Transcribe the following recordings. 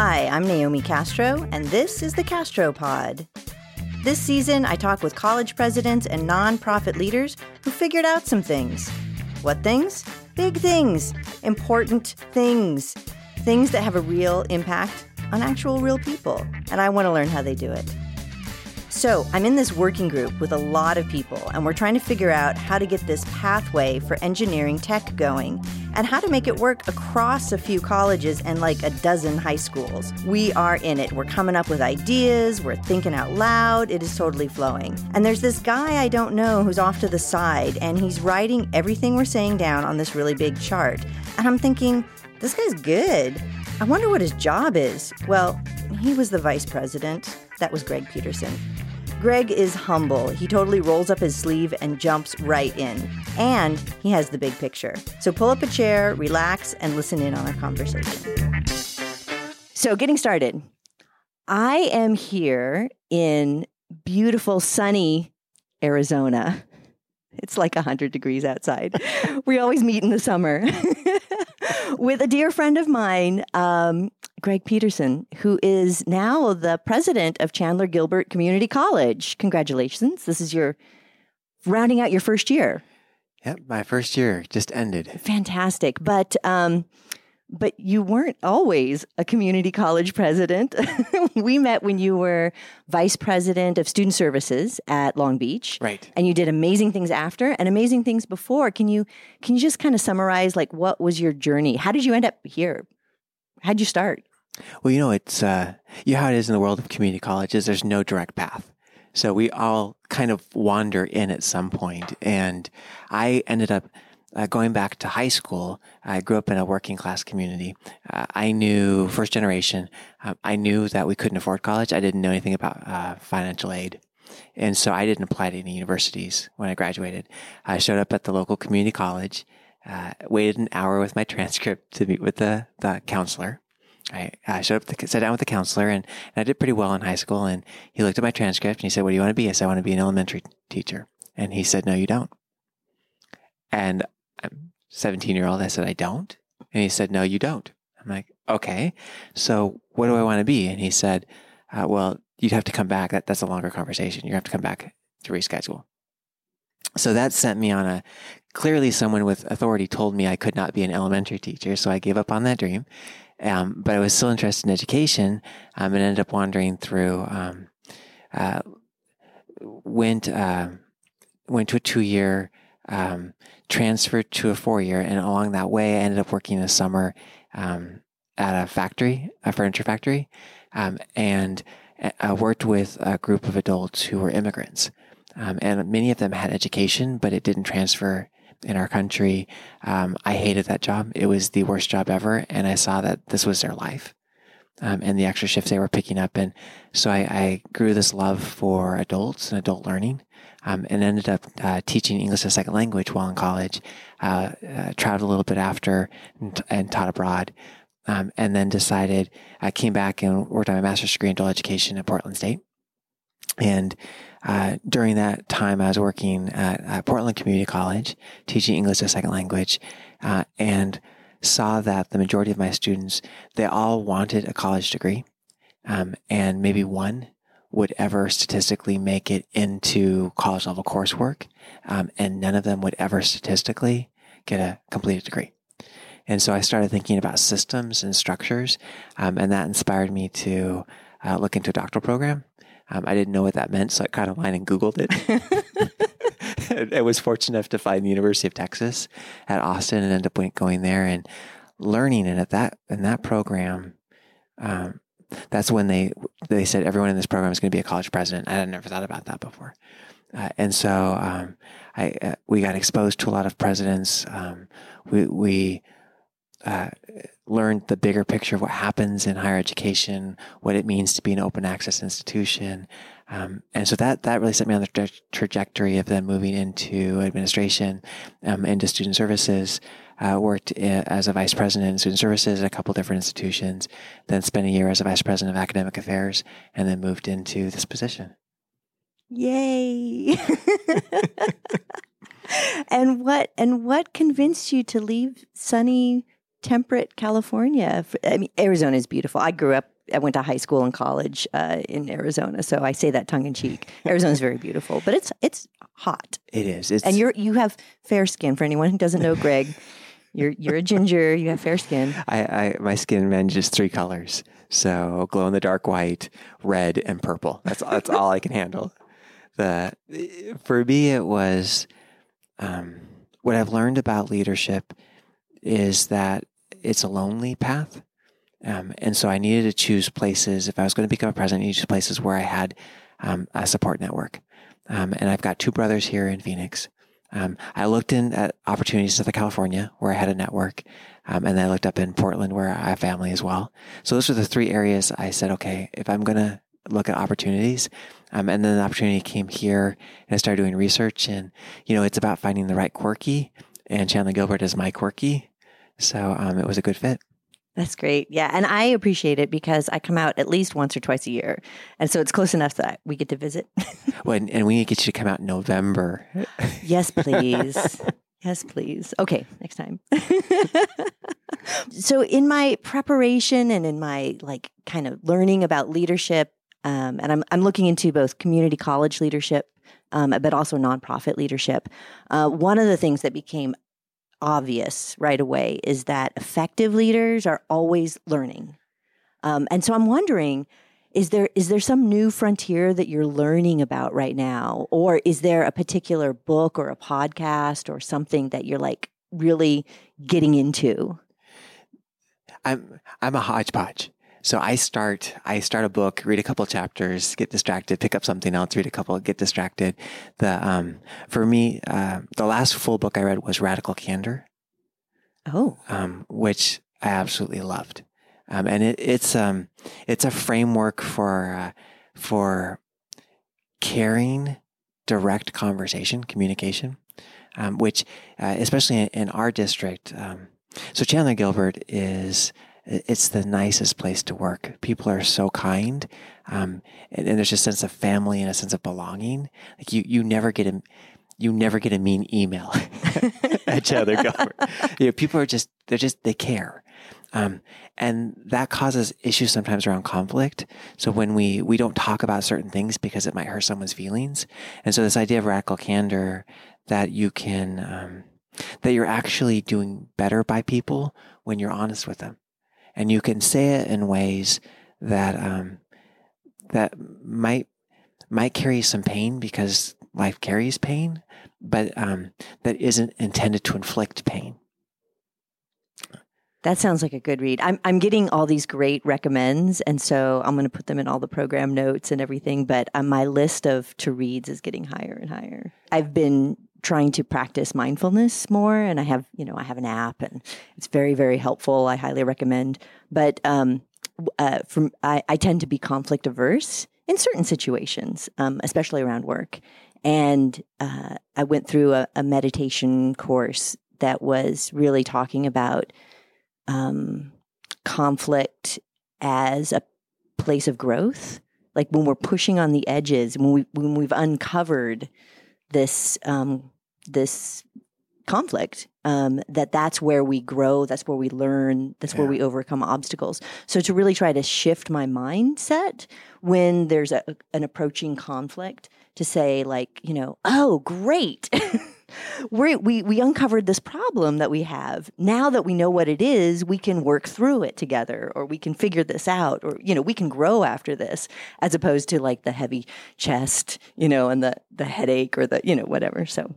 Hi, I'm Naomi Castro, and this is the Castro Pod. This season, I talk with college presidents and nonprofit leaders who figured out some things. What things? Big things, important things, things that have a real impact on actual real people. And I want to learn how they do it. So, I'm in this working group with a lot of people, and we're trying to figure out how to get this pathway for engineering tech going and how to make it work across a few colleges and like a dozen high schools. We are in it. We're coming up with ideas, we're thinking out loud. It is totally flowing. And there's this guy I don't know who's off to the side, and he's writing everything we're saying down on this really big chart. And I'm thinking, this guy's good. I wonder what his job is. Well, he was the vice president. That was Greg Peterson. Greg is humble. He totally rolls up his sleeve and jumps right in. And he has the big picture. So pull up a chair, relax, and listen in on our conversation. So, getting started. I am here in beautiful, sunny Arizona. It's like 100 degrees outside. we always meet in the summer with a dear friend of mine, um, Greg Peterson, who is now the president of Chandler Gilbert Community College. Congratulations. This is your rounding out your first year. Yep, my first year just ended. Fantastic. But um, but you weren't always a community college president. we met when you were vice president of student services at Long Beach. Right. And you did amazing things after and amazing things before. Can you can you just kind of summarize like what was your journey? How did you end up here? How'd you start? Well, you know, it's uh, you know how it is in the world of community colleges. There's no direct path, so we all kind of wander in at some point. And I ended up uh, going back to high school. I grew up in a working class community. Uh, I knew first generation. Uh, I knew that we couldn't afford college. I didn't know anything about uh, financial aid. And so I didn't apply to any universities when I graduated. I showed up at the local community college, uh, waited an hour with my transcript to meet with the, the counselor. I, I showed up, the, sat down with the counselor, and, and, I did pretty well in high school. And he looked at my transcript and he said, "What do you want to be?" I said, "I want to be an elementary teacher." And he said, "No, you don't." And I'm 17 year old. I said, "I don't." And he said, "No, you don't." I'm like, "Okay, so what do I want to be?" And he said, uh, "Well, you'd have to come back. That, that's a longer conversation. You have to come back to reschedule." So that sent me on a clearly someone with authority told me I could not be an elementary teacher. So I gave up on that dream um, but I was still interested in education um, and ended up wandering through, um, uh, went, uh, went to a two year, um, transferred to a four year. And along that way, I ended up working a summer um, at a factory, a furniture factory, um, and I uh, worked with a group of adults who were immigrants. and many of them had education, but it didn't transfer in our country. Um, I hated that job. It was the worst job ever. And I saw that this was their life um, and the extra shifts they were picking up. And so I, I grew this love for adults and adult learning. Um, and ended up uh, teaching English as a second language while in college. Uh, uh, traveled a little bit after and, and taught abroad. Um, and then decided I came back and worked on my master's degree in adult education at Portland State. And uh, during that time, I was working at, at, Portland Community College, teaching English as a second language, uh, and saw that the majority of my students, they all wanted a college degree, um, and maybe one would ever statistically make it into college level coursework, um, and none of them would ever statistically get a completed degree. And so I started thinking about systems and structures, um, and that inspired me to uh, look into a doctoral program. Um, I didn't know what that meant, so I kind of went and Googled it. I was fortunate enough to find the University of Texas at Austin and end up going there and learning. And at that in that program, um, that's when they they said everyone in this program is going to be a college president. I had never thought about that before, uh, and so um, I uh, we got exposed to a lot of presidents. Um, we we uh, learned the bigger picture of what happens in higher education, what it means to be an open access institution. Um, and so that, that really set me on the tra- trajectory of then moving into administration, um, into student services. Uh, worked uh, as a vice president in student services at a couple different institutions, then spent a year as a vice president of academic affairs, and then moved into this position. Yay! and what and what convinced you to leave sunny temperate California. I mean, Arizona is beautiful. I grew up. I went to high school and college uh, in Arizona, so I say that tongue in cheek. Arizona is very beautiful, but it's it's hot. It is. It's, and you're you have fair skin. For anyone who doesn't know, Greg, you're you're a ginger. You have fair skin. I, I my skin manages three colors. So glow in the dark white, red, and purple. That's that's all I can handle. The for me it was um, what I've learned about leadership is that it's a lonely path. Um, and so I needed to choose places. If I was going to become a president, I needed to choose places where I had um, a support network. Um, and I've got two brothers here in Phoenix. Um, I looked in at opportunities in Southern California where I had a network. Um, and then I looked up in Portland where I have family as well. So those were the three areas I said, okay, if I'm going to look at opportunities, um, and then the opportunity came here and I started doing research and, you know, it's about finding the right quirky and Chandler Gilbert is my quirky. So it was a good fit. That's great. Yeah. And I appreciate it because I come out at least once or twice a year. And so it's close enough that we get to visit. well, and, and we need to get you to come out in November. yes, please. yes, please. Okay, next time. so in my preparation and in my like kind of learning about leadership, um, and I'm, I'm looking into both community college leadership um, but also nonprofit leadership. Uh, one of the things that became obvious right away is that effective leaders are always learning. Um, and so I'm wondering, is there is there some new frontier that you're learning about right now, or is there a particular book or a podcast or something that you're like really getting into? I'm I'm a hodgepodge. So I start, I start a book, read a couple chapters, get distracted, pick up something else, read a couple, get distracted. The, um, for me, uh, the last full book I read was Radical Candor. Oh. Um, which I absolutely loved. Um, and it, it's, um, it's a framework for, uh, for caring, direct conversation, communication, um, which, uh, especially in, in, our district, um, so Chandler Gilbert is it's the nicest place to work. People are so kind, um, and, and, there's a sense of family and a sense of belonging. Like you, you never get a, you never get a mean email at Chandler Gilbert. You know, people are just they're just they care, um, and that causes issues sometimes around conflict. So when we we don't talk about certain things because it might hurt someone's feelings, and so this idea of radical candor that you can um, that you're actually doing better by people when you're honest with them and you can say it in ways that um, that might might carry some pain because life carries pain, but um, that isn't intended to inflict pain. That sounds like a good read. I'm I'm getting all these great recommends, and so I'm going to put them in all the program notes and everything. But uh, my list of to reads is getting higher and higher. I've been trying to practice mindfulness more and i have you know i have an app and it's very very helpful. I highly recommend. But um, uh, from I, I, tend to be conflict averse in certain situations um, especially around work. And uh, i went through a, a, meditation course that was really talking about um, conflict as a place of growth. Like when we're pushing on the edges when we when we've uncovered this um, this conflict um, that that's where we grow that's where we learn that's yeah. where we overcome obstacles so to really try to shift my mindset when there's a, an approaching conflict to say like you know oh great we we we uncovered this problem that we have now that we know what it is we can work through it together or we can figure this out or you know we can grow after this as opposed to like the heavy chest you know and the the headache or the you know whatever so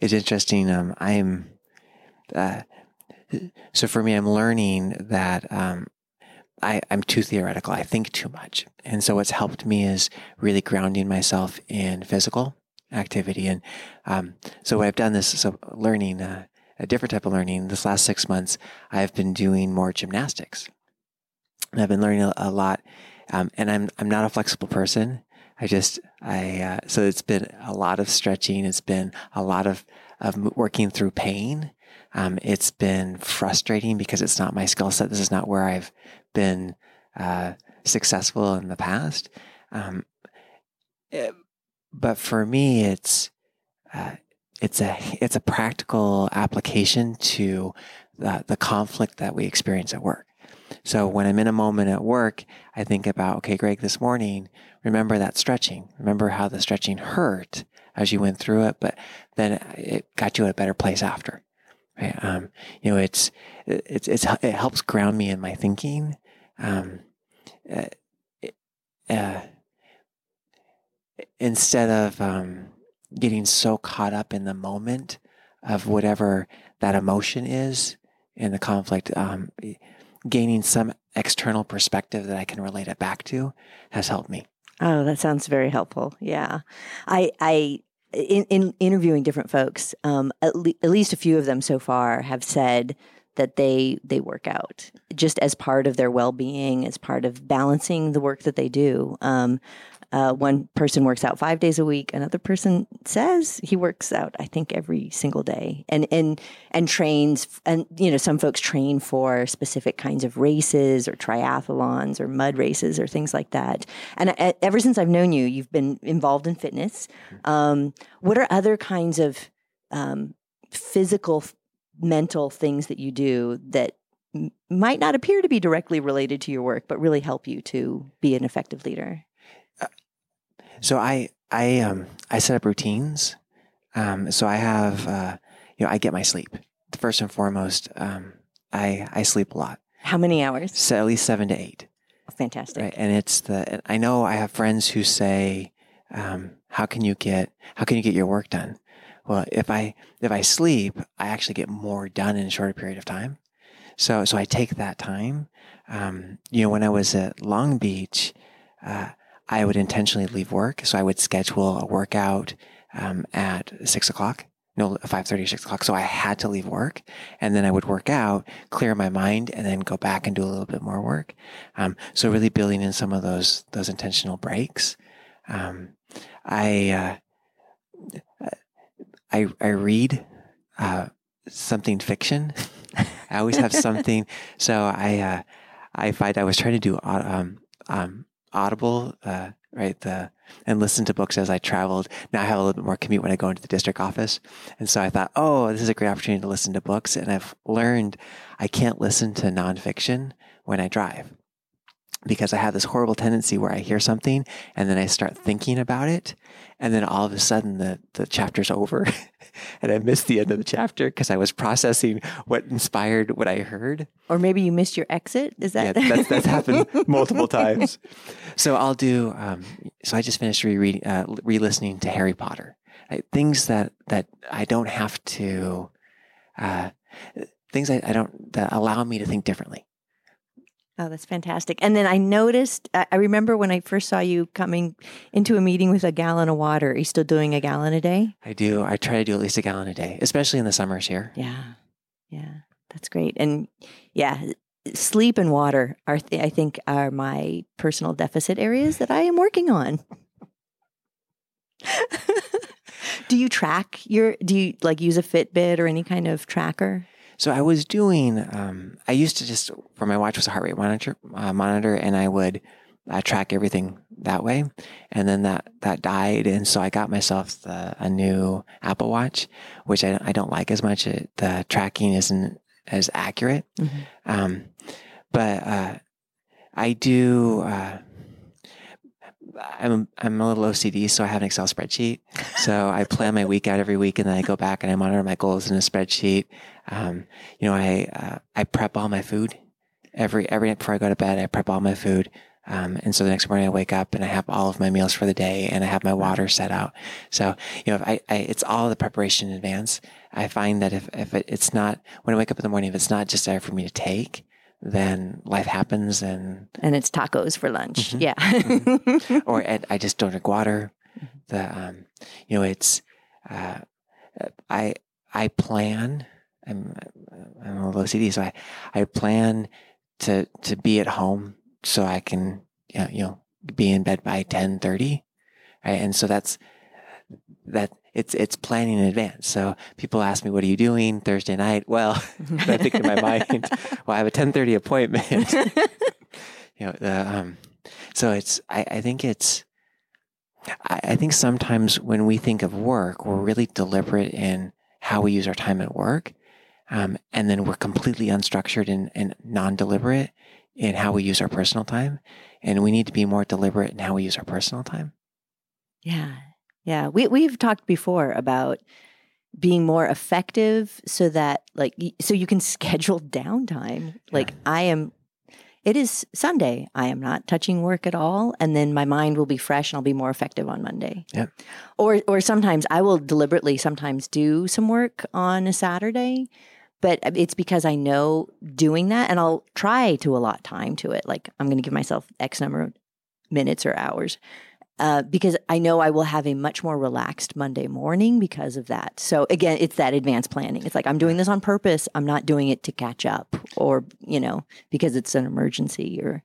it's interesting. Um, I'm, uh, so for me, I'm learning that, um, I, I'm too theoretical. I think too much. And so what's helped me is really grounding myself in physical activity. And, um, so I've done this, so learning, uh, a different type of learning. This last six months, I've been doing more gymnastics. And I've been learning a, a lot. Um, and I'm, I'm not a flexible person. I just, I, uh, so it's been a lot of stretching. It's been a lot of, of working through pain. Um, it's been frustrating because it's not my skill set. This is not where I've been, uh, successful in the past. Um, it, eh, but for me, it's, uh, it's a it's a practical application to the, the conflict that we experience at work. So when I'm in a moment at work, I think about, okay, Greg, this morning, remember that stretching. Remember how the stretching hurt as you went through it, but then it got you at a better place after. Right? Um, you know, it's, it's, it's, it helps ground me in my thinking. Um, uh, uh, instead of, um, getting so caught up in the moment of whatever that emotion is in the conflict, um, gaining some external perspective that I can relate it back to has helped me. Oh, that sounds very helpful. Yeah. I, I, in, in interviewing different folks, um, at, le- at least a few of them so far have said that they they work out just as part of their well being, as part of balancing the work that they do. Um, uh, one person works out five days a week. Another person says he works out, I think, every single day, and and and trains. And you know, some folks train for specific kinds of races or triathlons or mud races or things like that. And ever since I've known you, you've been involved in fitness. Um, what are other kinds of um, physical, mental things that you do that might not appear to be directly related to your work, but really help you to be an effective leader? So I I um I set up routines. Um, so I have uh, you know I get my sleep. First and foremost, um, I I sleep a lot. How many hours? So at least seven to eight. Fantastic. Right, and it's the I know I have friends who say, um, "How can you get How can you get your work done?" Well, if I if I sleep, I actually get more done in a shorter period of time. So so I take that time. Um, you know, when I was at Long Beach, uh, I would intentionally leave work. So I would schedule a workout um, at six o'clock, no, 5.30 or 6 o'clock. So I had to leave work and then I would work out, clear my mind and then go back and do a little bit more work. Um, so really building in some of those, those intentional breaks. Um, I, uh, I, I read, uh, something fiction. I always have something. So I, uh, I find I was trying to do, um, um, Audible, uh, right? The and listen to books as I traveled. Now I have a little bit more commute when I go into the district office, and so I thought, oh, this is a great opportunity to listen to books. And I've learned I can't listen to nonfiction when I drive because I have this horrible tendency where I hear something and then I start thinking about it. And then all of a sudden the, the chapter's over and I missed the end of the chapter because I was processing what inspired what I heard. Or maybe you missed your exit. Is that? Yeah, that's, that's happened multiple times. So I'll do, um, so I just finished re uh, re-listening to Harry Potter. Right? Things that, that I don't have to, uh, things I, I don't, that allow me to think differently. Oh, that's fantastic. And then I noticed, I remember when I first saw you coming into a meeting with a gallon of water. Are you still doing a gallon a day? I do. I try to do at least a gallon a day, especially in the summers here. Yeah. Yeah. That's great. And yeah, sleep and water are, th- I think, are my personal deficit areas that I am working on. do you track your, do you like use a Fitbit or any kind of tracker? So I was doing. Um, I used to just for my watch was a heart rate monitor, uh, monitor, and I would uh, track everything that way. And then that that died, and so I got myself the, a new Apple Watch, which I, I don't like as much. It, the tracking isn't as accurate, mm-hmm. um, but uh, I do. Uh, I'm I'm a little OCD, so I have an Excel spreadsheet. So I plan my week out every week, and then I go back and I monitor my goals in a spreadsheet. Um, you know, I uh, I prep all my food every every night before I go to bed. I prep all my food, um, and so the next morning I wake up and I have all of my meals for the day, and I have my water set out. So you know, I, I it's all the preparation in advance. I find that if if it, it's not when I wake up in the morning, if it's not just there for me to take, then life happens and and it's tacos for lunch. Mm-hmm, yeah. mm-hmm. Or I just don't drink water. Mm-hmm. The um, you know, it's uh, I I plan. I'm I'm OCD, so I I plan to to be at home so I can you know be in bed by ten thirty, right? And so that's that it's it's planning in advance. So people ask me, "What are you doing Thursday night?" Well, I think in my mind, well, I have a ten thirty appointment. you know, the, um, so it's I, I think it's I, I think sometimes when we think of work, we're really deliberate in how we use our time at work. Um, and then we're completely unstructured and, and non deliberate in how we use our personal time. And we need to be more deliberate in how we use our personal time. Yeah. Yeah. We, we've talked before about being more effective so that, like, so you can schedule downtime. Like, yeah. I am it is Sunday. I am not touching work at all. And then my mind will be fresh and I'll be more effective on Monday. Yeah. Or, or sometimes I will deliberately sometimes do some work on a Saturday, but it's because I know doing that and I'll try to allot time to it. Like I'm going to give myself X number of minutes or hours uh, because I know I will have a much more relaxed Monday morning because of that. So again, it's that advanced planning. It's like I'm doing this on purpose. I'm not doing it to catch up or, you know, because it's an emergency or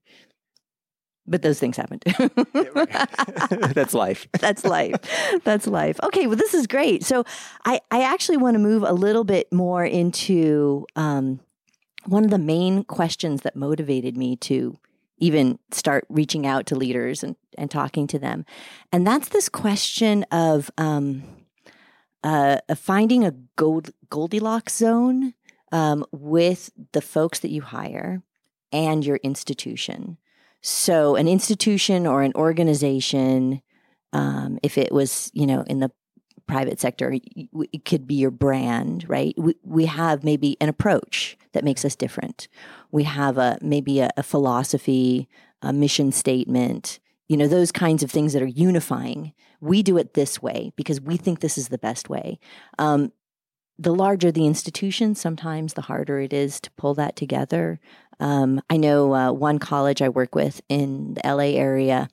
but those things happen. That's life. That's life. That's life. Okay, well, this is great. So, I I actually want to move a little bit more into um, one of the main questions that motivated me to even start reaching out to leaders and, and talking to them. And that's this question of, um, uh, finding a gold, Goldilocks zone um, with the folks that you hire and your institution. So, an institution or an organization, um, if it was, you know, in the private sector, it could be your brand, right? We, we have maybe an approach that makes us different. We have a maybe a, a philosophy, a mission statement, you know, those kinds of things that are unifying. We do it this way because we think this is the best way. Um, the larger the institution, sometimes the harder it is to pull that together. Um, I know uh, one college I work with in the LA area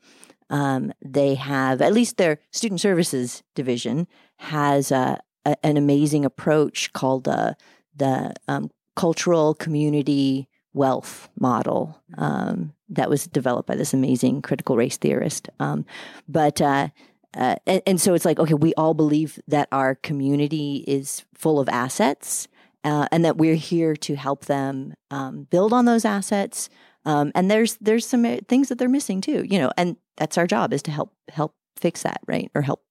um, they have at least their student services division has uh, a, an amazing approach called uh, the um, cultural community wealth model um, that was developed by this amazing critical race theorist. Um, but uh, uh, and, and, so it's like okay, we all believe that our community is full of assets. Uh, and that we're here to help them um, build on those assets, um, and there's there's some uh, things that they're missing too, you know, and that's our job is to help help fix that, right, or help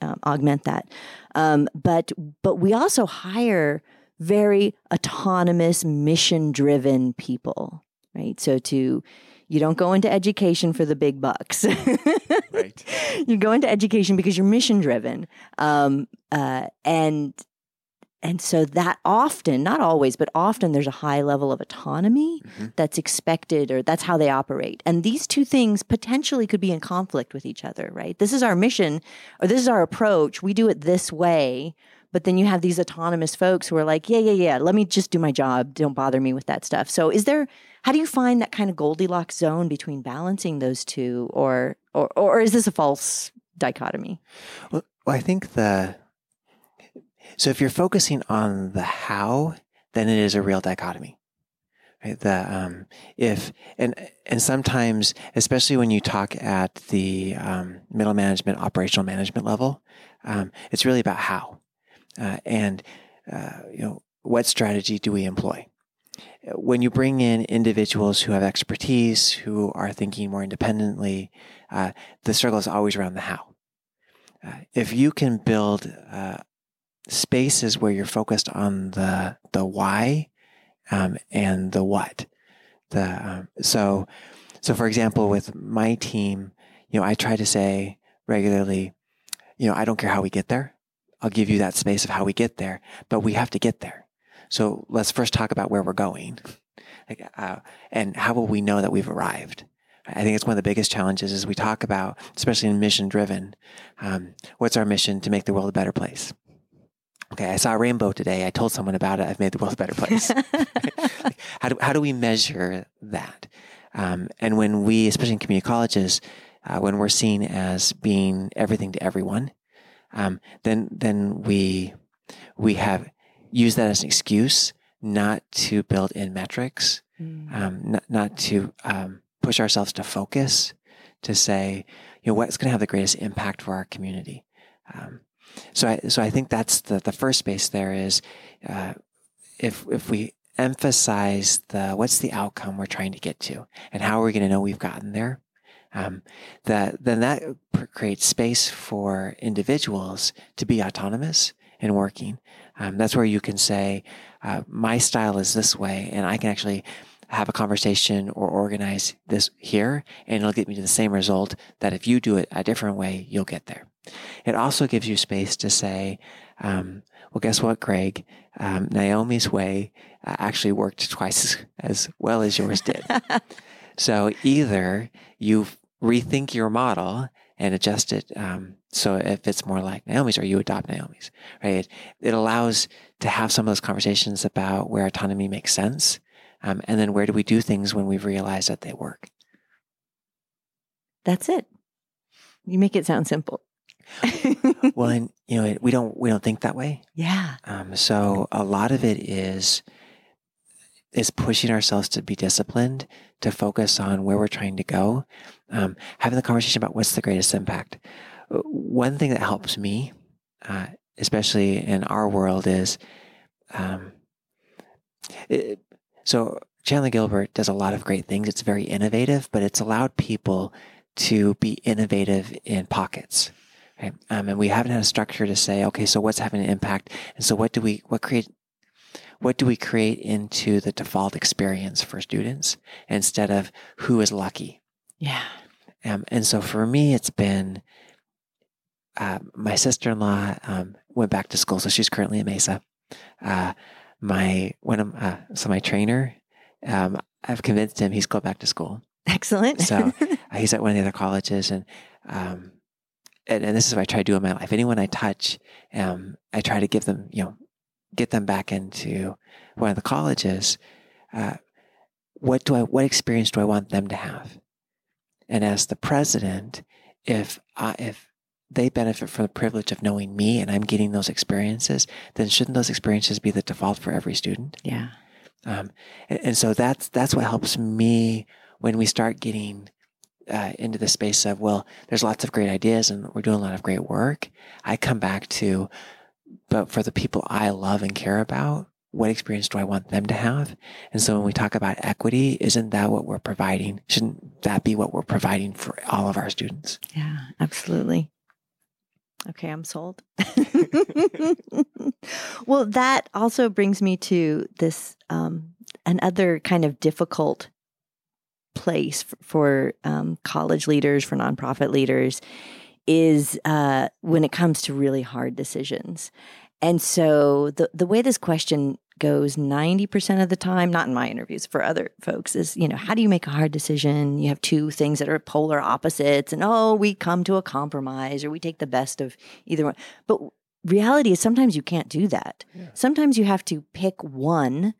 um, augment that. Um, but but we also hire very autonomous, mission driven people, right? So to you don't go into education for the big bucks. right. You go into education because you're mission driven. Um, uh, and and so that often, not always, but often there's a high level of autonomy mm-hmm. that's expected or that's how they operate. And these two things potentially could be in conflict with each other, right? This is our mission or this is our approach. We do it this way. But then you have these autonomous folks who are like, yeah, yeah, yeah, let me just do my job. Don't bother me with that stuff. So is there, how do you find that kind of Goldilocks zone between balancing those two or, or, or is this a false dichotomy? Well, I think the, so if you're focusing on the how, then it is a real dichotomy. Right? The um, if and and sometimes, especially when you talk at the um, middle management, operational management level, um, it's really about how, uh, and uh, you know what strategy do we employ. When you bring in individuals who have expertise, who are thinking more independently, uh, the struggle is always around the how. Uh, if you can build uh, spaces where you're focused on the the why um, and the what. The um, so so for example, with my team, you know, I try to say regularly, you know, I don't care how we get there. I'll give you that space of how we get there, but we have to get there. So let's first talk about where we're going, like, uh, and how will we know that we've arrived? I think it's one of the biggest challenges as we talk about, especially in mission driven. Um, what's our mission to make the world a better place? Okay, I saw a rainbow today. I told someone about it. I've made the world a better place. how, do, how do we measure that? Um, and when we, especially in community colleges, uh, when we're seen as being everything to everyone, um, then then we we have used that as an excuse not to build in metrics, mm. um, not, not to um, push ourselves to focus, to say, you know, what's going to have the greatest impact for our community. Um, so I, so I think that's the, the first space there is, uh, if, if we emphasize the, what's the outcome we're trying to get to and how are we going to know we've gotten there? um, that then that creates space for individuals to be autonomous in working. Um, that's where you can say, uh, my style is this way, and I can actually have a conversation or organize this here, and it'll get me to the same result that if you do it a different way, you'll get there. It also gives you space to say, um, well, guess what, Greg? Um, Naomi's way uh, actually worked twice as, as well as yours did. so either you rethink your model and adjust it um, so if it's more like Naomi's or you adopt Naomi's, right? It allows to have some of those conversations about where autonomy makes sense um, and then where do we do things when we've realized that they work. That's it. You make it sound simple. well, and you know, we don't we don't think that way. Yeah. Um, so a lot of it is is pushing ourselves to be disciplined, to focus on where we're trying to go, um, having the conversation about what's the greatest impact. One thing that helps me, uh, especially in our world, is um, it, so Chandler Gilbert does a lot of great things. It's very innovative, but it's allowed people to be innovative in pockets. Right? Um, and we haven't had a structure to say, okay, so what's having an impact? And so what do we, what create, what do we create into the default experience for students instead of who is lucky? Yeah. Um, and so for me, it's been, uh, my sister-in-law um, went back to school, so she's currently at Mesa. Uh, my one of uh, so my trainer, um, I've convinced him he's going back to school. Excellent. so uh, he's at one of the other colleges, and um, and, and, this is what I try to do in my life. Anyone I touch, um, I try to give them, you know, get them back into one of the colleges. Uh, what do I? What experience do I want them to have? And as the president, if I, if they benefit from the privilege of knowing me and I'm getting those experiences, then shouldn't those experiences be the default for every student? Yeah. Um, and, and, so that's that's what helps me when we start getting uh, into the space of well, there's lots of great ideas and we're doing a lot of great work. I come back to, but for the people I love and care about, what experience do I want them to have? And so when we talk about equity, isn't that what we're providing? Shouldn't that be what we're providing for all of our students? Yeah, absolutely. Okay, I'm sold. well, that also brings me to this um, another kind of difficult place for, um, college leaders, for nonprofit leaders, is uh, when it comes to really hard decisions. And so the the way this question goes 90% of the time, not in my interviews, for other folks, is, you know, how do you make a hard decision? You have two things that are polar opposites, and oh, we come to a compromise or we take the best of either one. But reality is sometimes you can't do that. Yeah. Sometimes you have to pick one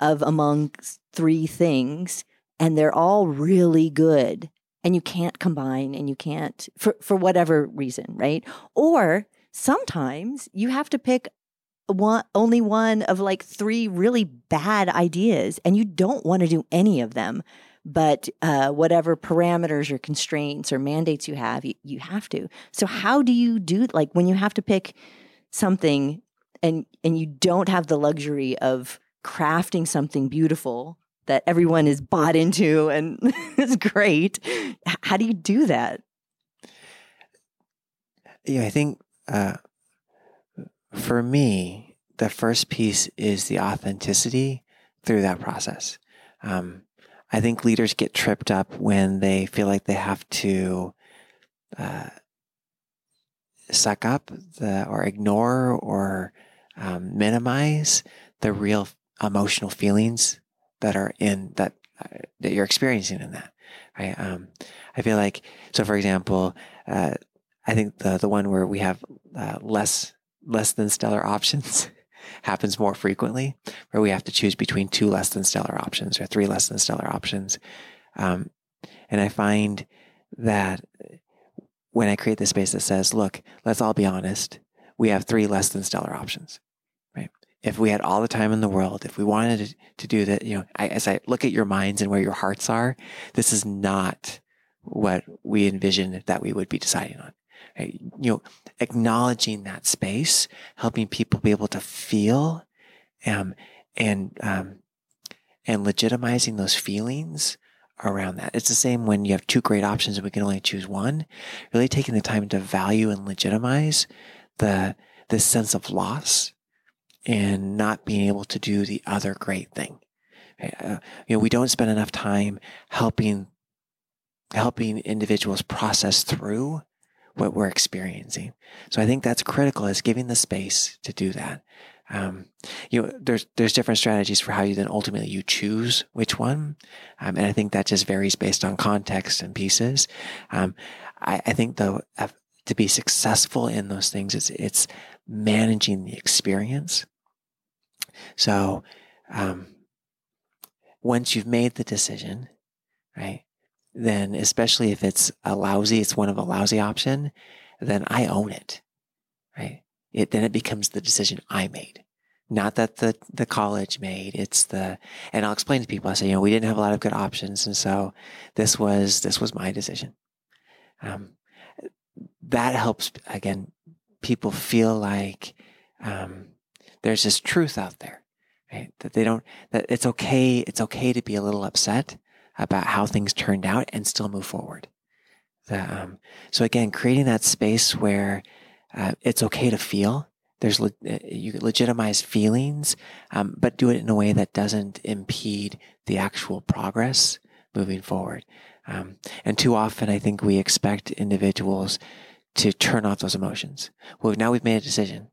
of among three things, and they're all really good. And you can't combine and you can't, for, for whatever reason, right? Or sometimes you have to pick one only one of like three really bad ideas and you don't want to do any of them. But uh, whatever parameters or constraints or mandates you have you, you have to. So how do you do like when you have to pick something and and you don't have the luxury of crafting something beautiful that everyone is bought into and it's great how do you do that? Yeah i think uh, for me, the first piece is the authenticity through that process. Um, I think leaders get tripped up when they feel like they have to uh, suck up the, or ignore or um, minimize the real emotional feelings that are in that uh, that you're experiencing in that. Right? Um, I feel like so. For example, uh, I think the the one where we have uh, less less than stellar options happens more frequently, where we have to choose between two less than stellar options or three less than stellar options. Um, and I find that when I create the space that says, look, let's all be honest, we have three less than stellar options, right? If we had all the time in the world, if we wanted to do that, you know, I, as I look at your minds and where your hearts are, this is not what we envisioned that we would be deciding on you know, acknowledging that space, helping people be able to feel, um, and um, and legitimizing those feelings around that. It's the same when you have two great options and we can only choose one. Really taking the time to value and legitimize the this sense of loss and not being able to do the other great thing. Uh, you know, we don't spend enough time helping helping individuals process through what we're experiencing. So I think that's critical is giving the space to do that. Um, you know, there's there's different strategies for how you then ultimately you choose which one, um, and I think that just varies based on context and pieces. Um, I, I, think though to be successful in those things, it's it's managing the experience. So um, once you've made the decision, right, then especially if it's a lousy, it's one of a lousy option, then I own it, right? It, then it becomes the decision I made. Not that the, the college made. It's the, and I'll explain to people. I say, you know, we didn't have a lot of good options. And so this was, this was my decision. Um, that helps again, people feel like, um, there's this truth out there, right? That they don't, that it's okay. It's okay to be a little upset about how things turned out and still move forward. The, um, so again, creating that space where uh, it's okay to feel. There's le- uh, you legitimize feelings, um, but do it in a way that doesn't impede the actual progress moving forward. Um, and too often, I think we expect individuals to turn off those emotions. Well, now we've made a decision,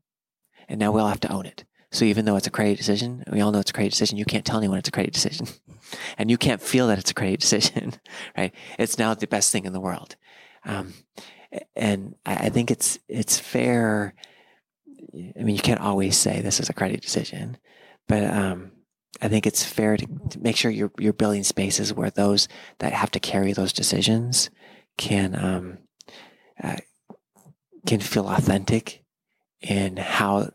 and now we'll have to own it. So even though it's a credit decision, we all know it's a credit decision. You can't tell anyone it's a credit decision, and you can't feel that it's a credit decision, right? It's now the best thing in the world, um, and I think it's it's fair. I mean, you can't always say this is a credit decision, but um, I think it's fair to, to, make sure you're you're building spaces where those that have to carry those decisions can um, uh, can feel authentic in how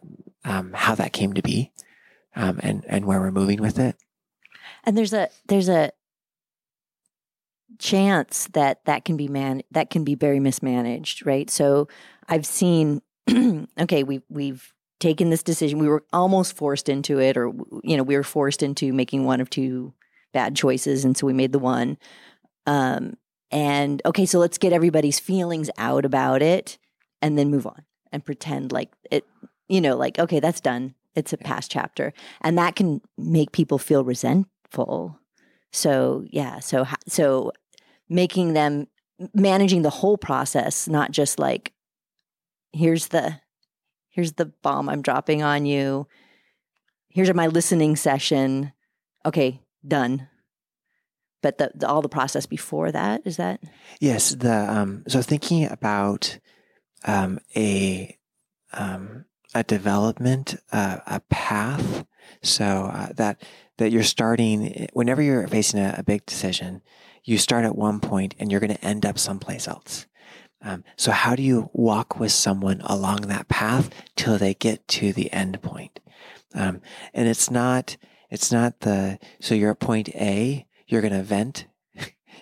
um, how that came to be um, and and where we're moving with it. And there's a there's a chance that that can be man that can be very mismanaged, right? So I've seen okay, we we've taken this decision. We were almost forced into it, or you know, we were forced into making one of two bad choices, and so we made the one. Um, and okay, so let's get everybody's feelings out about it, and then move on and pretend like it you know, like, okay, that's done. It's a past chapter. And that can make people feel resentful. So, yeah. So, so making them managing the whole process, not just like, here's the, here's the bomb I'm dropping on you. Here's my listening session. Okay, done but the, the, all the process before that is that yes the um so thinking about um a um a development, uh, a path. So uh, that that you're starting whenever you're facing a, a, big decision, you start at one point and you're going to end up someplace else. Um, so how do you walk with someone along that path till they get to the end point? Um, and it's not it's not the so you're at point A, you're going to vent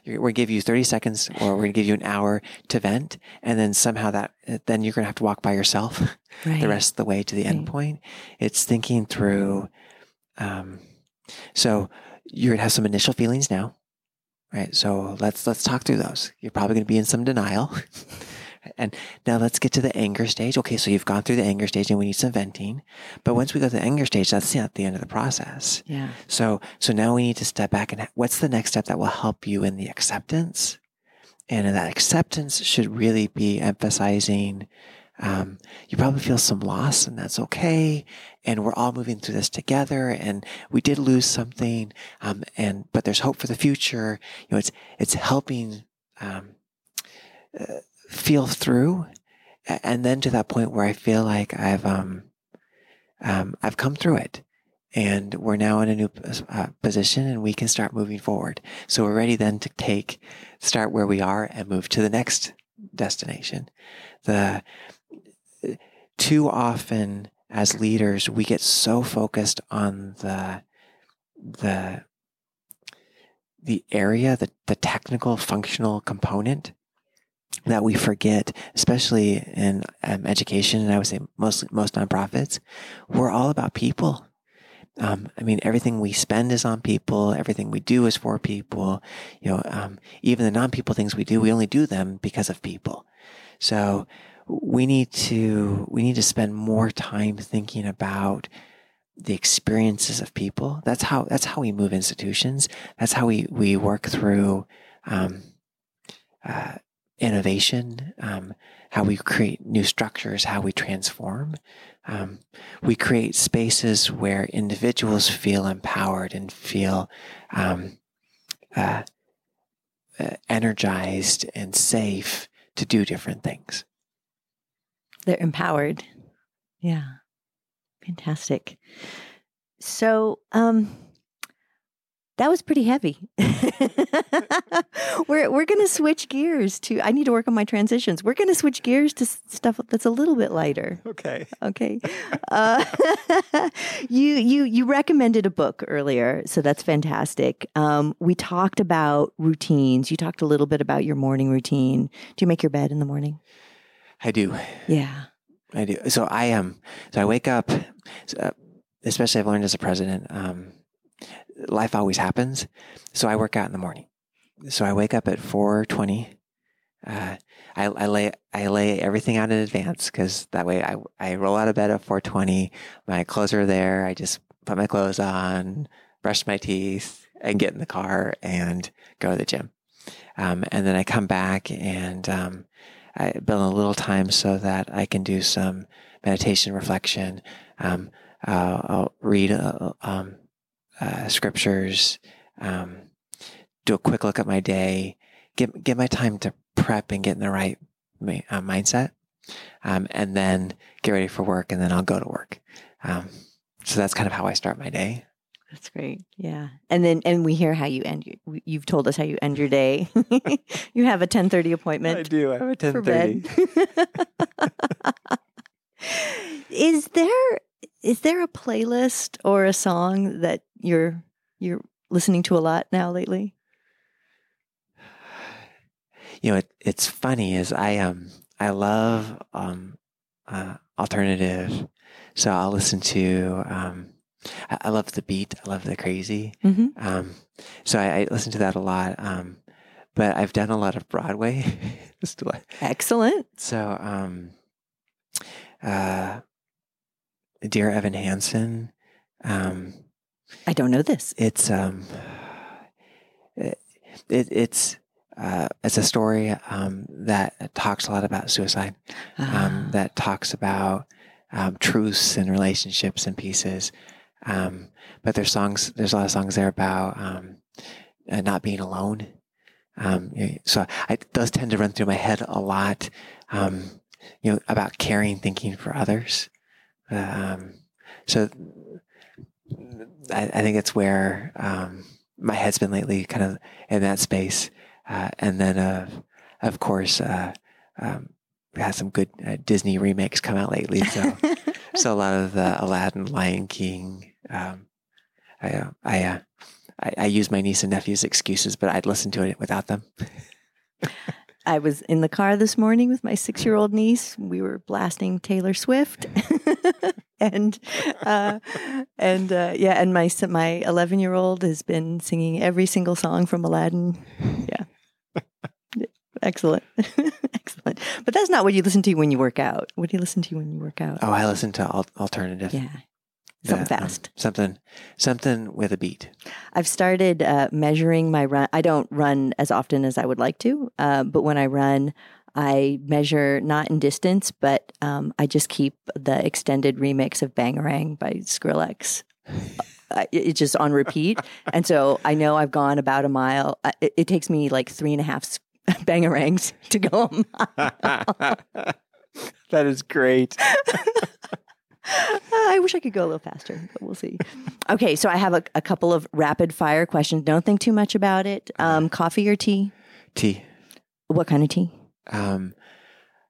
we're going to give you 30 seconds or we're going to give you an hour to vent. And then somehow that, then you're going to have to walk by yourself right. the rest of the way to the right. end point. It's thinking through, um, so you're going to have some initial feelings now, right? So let's, let's talk through those. You're probably going to be in some denial. And now let's get to the anger stage. Okay, so you've gone through the anger stage and we need some venting. But once we go to the anger stage, that's not the end of the process. Yeah. So, so now we need to step back and what's the next step that will help you in the acceptance? And that acceptance should really be emphasizing, um, you probably feel some loss and that's okay. And we're all moving through this together and we did lose something. Um, and, but there's hope for the future. You know, it's, it's helping, um, uh, feel through and then to that point where I feel like I've um, um, I've come through it and we're now in a new uh, position and we can start moving forward. So we're ready then to take start where we are and move to the next destination. The too often as leaders we get so focused on the the the area, the, the technical functional component that we forget, especially in um, education, and I would say most most nonprofits, we're all about people. um, I mean, everything we spend is on people. Everything we do is for people. You know, um, even the non-people things we do, we only do them because of people. So we need to we need to spend more time thinking about the experiences of people. That's how that's how we move institutions. That's how we we work through um, uh, innovation. Um, how we create new structures. How we transform. Um, we create spaces where individuals feel empowered and feel um, uh, uh, energized and safe to do different things. They're empowered. Yeah. Fantastic. So, um, that was pretty heavy. we're we're going to switch gears to. I need to work on my transitions. We're going to switch gears to stuff that's a little bit lighter. Okay. Okay. Uh, you you you recommended a book earlier, so that's fantastic. Um, we talked about routines. You talked a little bit about your morning routine. Do you make your bed in the morning? I do. Yeah. I do. So I am. Um, so I wake up. Uh, especially, I've learned as a president. Um, life always happens. So I work out in the morning. So I wake up at 420. Uh, I, I, lay I lay everything out in advance because that way I, I roll out of bed at 420. My clothes are there. I just put my clothes on, brush my teeth, and get in the car and go to the gym. Um, and then I come back and um, I build a little time so that I can do some meditation, reflection. Um, uh, I'll read uh, um, uh, scriptures, um, do a quick look at my day, get get my time to prep and get in the right uh, mindset, um, and then get ready for work, and then I'll go to work. Um, so that's kind of how I start my day. That's great. Yeah. And then and we hear how you end you've told us how you end your day. you have a 10:30 appointment. I do. I have a 10:30. is there is there a playlist or a song that you're you're listening to a lot now lately? You know, it, it's funny is I um I love um uh, alternative, so I'll listen to um I, I love the beat, I love the crazy, mm-hmm. um so I, I, listen to that a lot. Um, but I've done a lot of Broadway. Excellent. So um, uh, Dear Evan Hansen. Um, I don't know this. It's um, it, it it's uh, it's a story um, that talks a lot about suicide. Um, ah. that talks about um, truths and relationships and pieces. Um, but there's songs. There's a lot of songs there about um, uh, not being alone. Um, so I, those tend to run through my head a lot. Um, you know about caring, thinking for others. Um, so I, I, think it's where um, my head's been lately, kind of in that space. Uh, and then, uh, of course, uh, um, had some good uh, Disney remakes come out lately. So, so a lot of the Aladdin, Lion King. Um, I, uh, I, uh, I, I use my niece and nephew's excuses, but I'd listen to it without them. I was in the car this morning with my six year old niece. We were blasting Taylor Swift. and uh, and uh, yeah, and my my eleven year old has been singing every single song from Aladdin. Yeah, excellent, excellent. But that's not what you listen to when you work out. What do you listen to when you work out? Oh, I listen to al- alternative. Yeah, something yeah, um, fast. Um, something something with a beat. I've started uh, measuring my run. I don't run as often as I would like to, uh, but when I run, I measure not in distance, but um, I just keep the extended remix of Bangarang by Skrillex. Uh, it's just on repeat, and so I know I've gone about a mile. Uh, it, it takes me like three and a half bangarangs to go a mile. that is great. I wish I could go a little faster, but we'll see. Okay, so I have a, a couple of rapid fire questions. Don't think too much about it. Um, coffee or tea? Tea. What kind of tea? Um,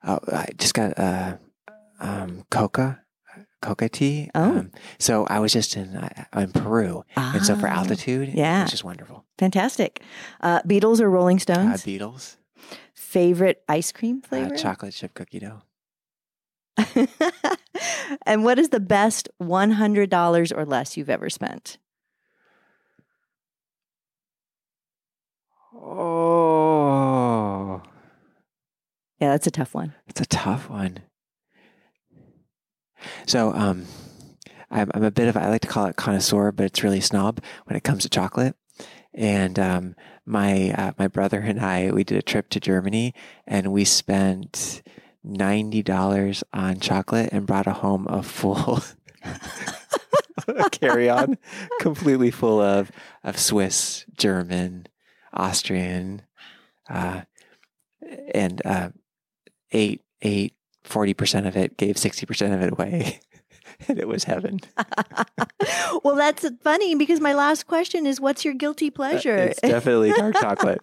oh, I just got uh, um, coca, coca tea. Oh. Um, so I was just in uh, in Peru, ah, and so for ah, altitude, yeah, it's just wonderful. Fantastic. Uh, Beatles or Rolling Stones? Uh, Beatles. Favorite ice cream uh, flavor? chocolate chip cookie dough. and what is the best $100 or less you've ever spent? Oh, Yeah, that's a tough one. it's a tough one. So, um, I'm, I'm a bit of I like to call it connoisseur, but it's really snob when it comes to chocolate. And um, my uh, my brother and I we did a trip to Germany, and we spent ninety dollars on chocolate and brought a home a full carry on, completely full of of Swiss, German, Austrian, uh, and uh, ate forty percent of it, gave sixty percent of it away, and it was heaven. well, that's funny because my last question is what's your guilty pleasure? It's definitely dark chocolate.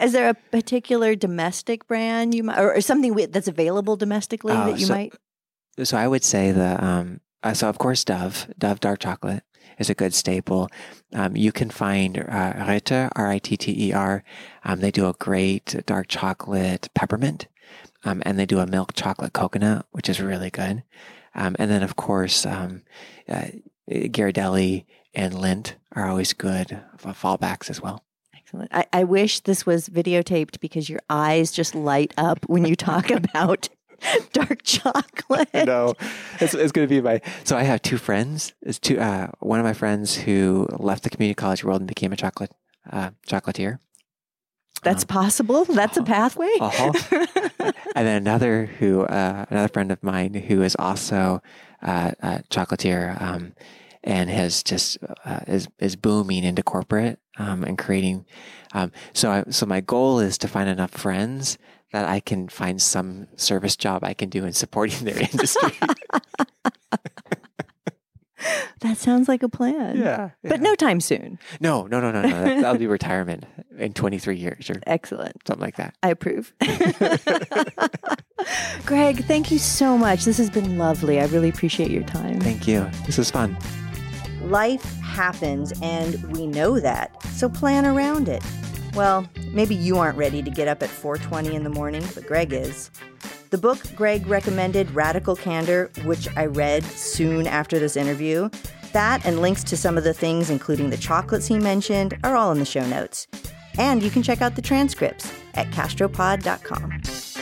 Is there a particular domestic brand you might, or, something that's available domestically Oh, that you so- might? so I would say the um, uh, so of course Dove Dove dark chocolate is a good staple. Um, you can find uh, Ritter R I T T E R. Um, they do a great dark chocolate peppermint, um, and they do a milk chocolate coconut, which is really good. Um, and then of course um, uh, Ghirardelli and Lindt are always good fallbacks as well. Excellent. I, I wish this was videotaped because your eyes just light up when you talk about dark chocolate. no, it's, it's going to be my. So I have two friends. It's two. Uh, one of my friends who left the community college world and became a chocolate uh, chocolatier, That's possible. That's a pathway. Uh-huh. and then another who uh, another friend of mine who is also uh, a chocolatier um, and has just uh, is is booming into corporate um, and creating. Um, so I, so my goal is to find enough friends that I can find some service job I can do in supporting their industry. that sounds like a plan. yeah, But no time soon. No, no, no, no, no. That, that'll be retirement in 23 years or Excellent. something like that. I approve. Greg, thank you so much. This has been lovely. I really appreciate your time. Thank you. This is fun. Life happens, and we know that, so plan around it. Well, maybe you aren't ready to get up at 4:20 in the morning, but Greg is. The book Greg recommended, Radical Candor, which I read soon after this interview, that and links to some of the things, including the chocolates he mentioned, are all in the show notes. And you can check out the transcripts at castropod.com.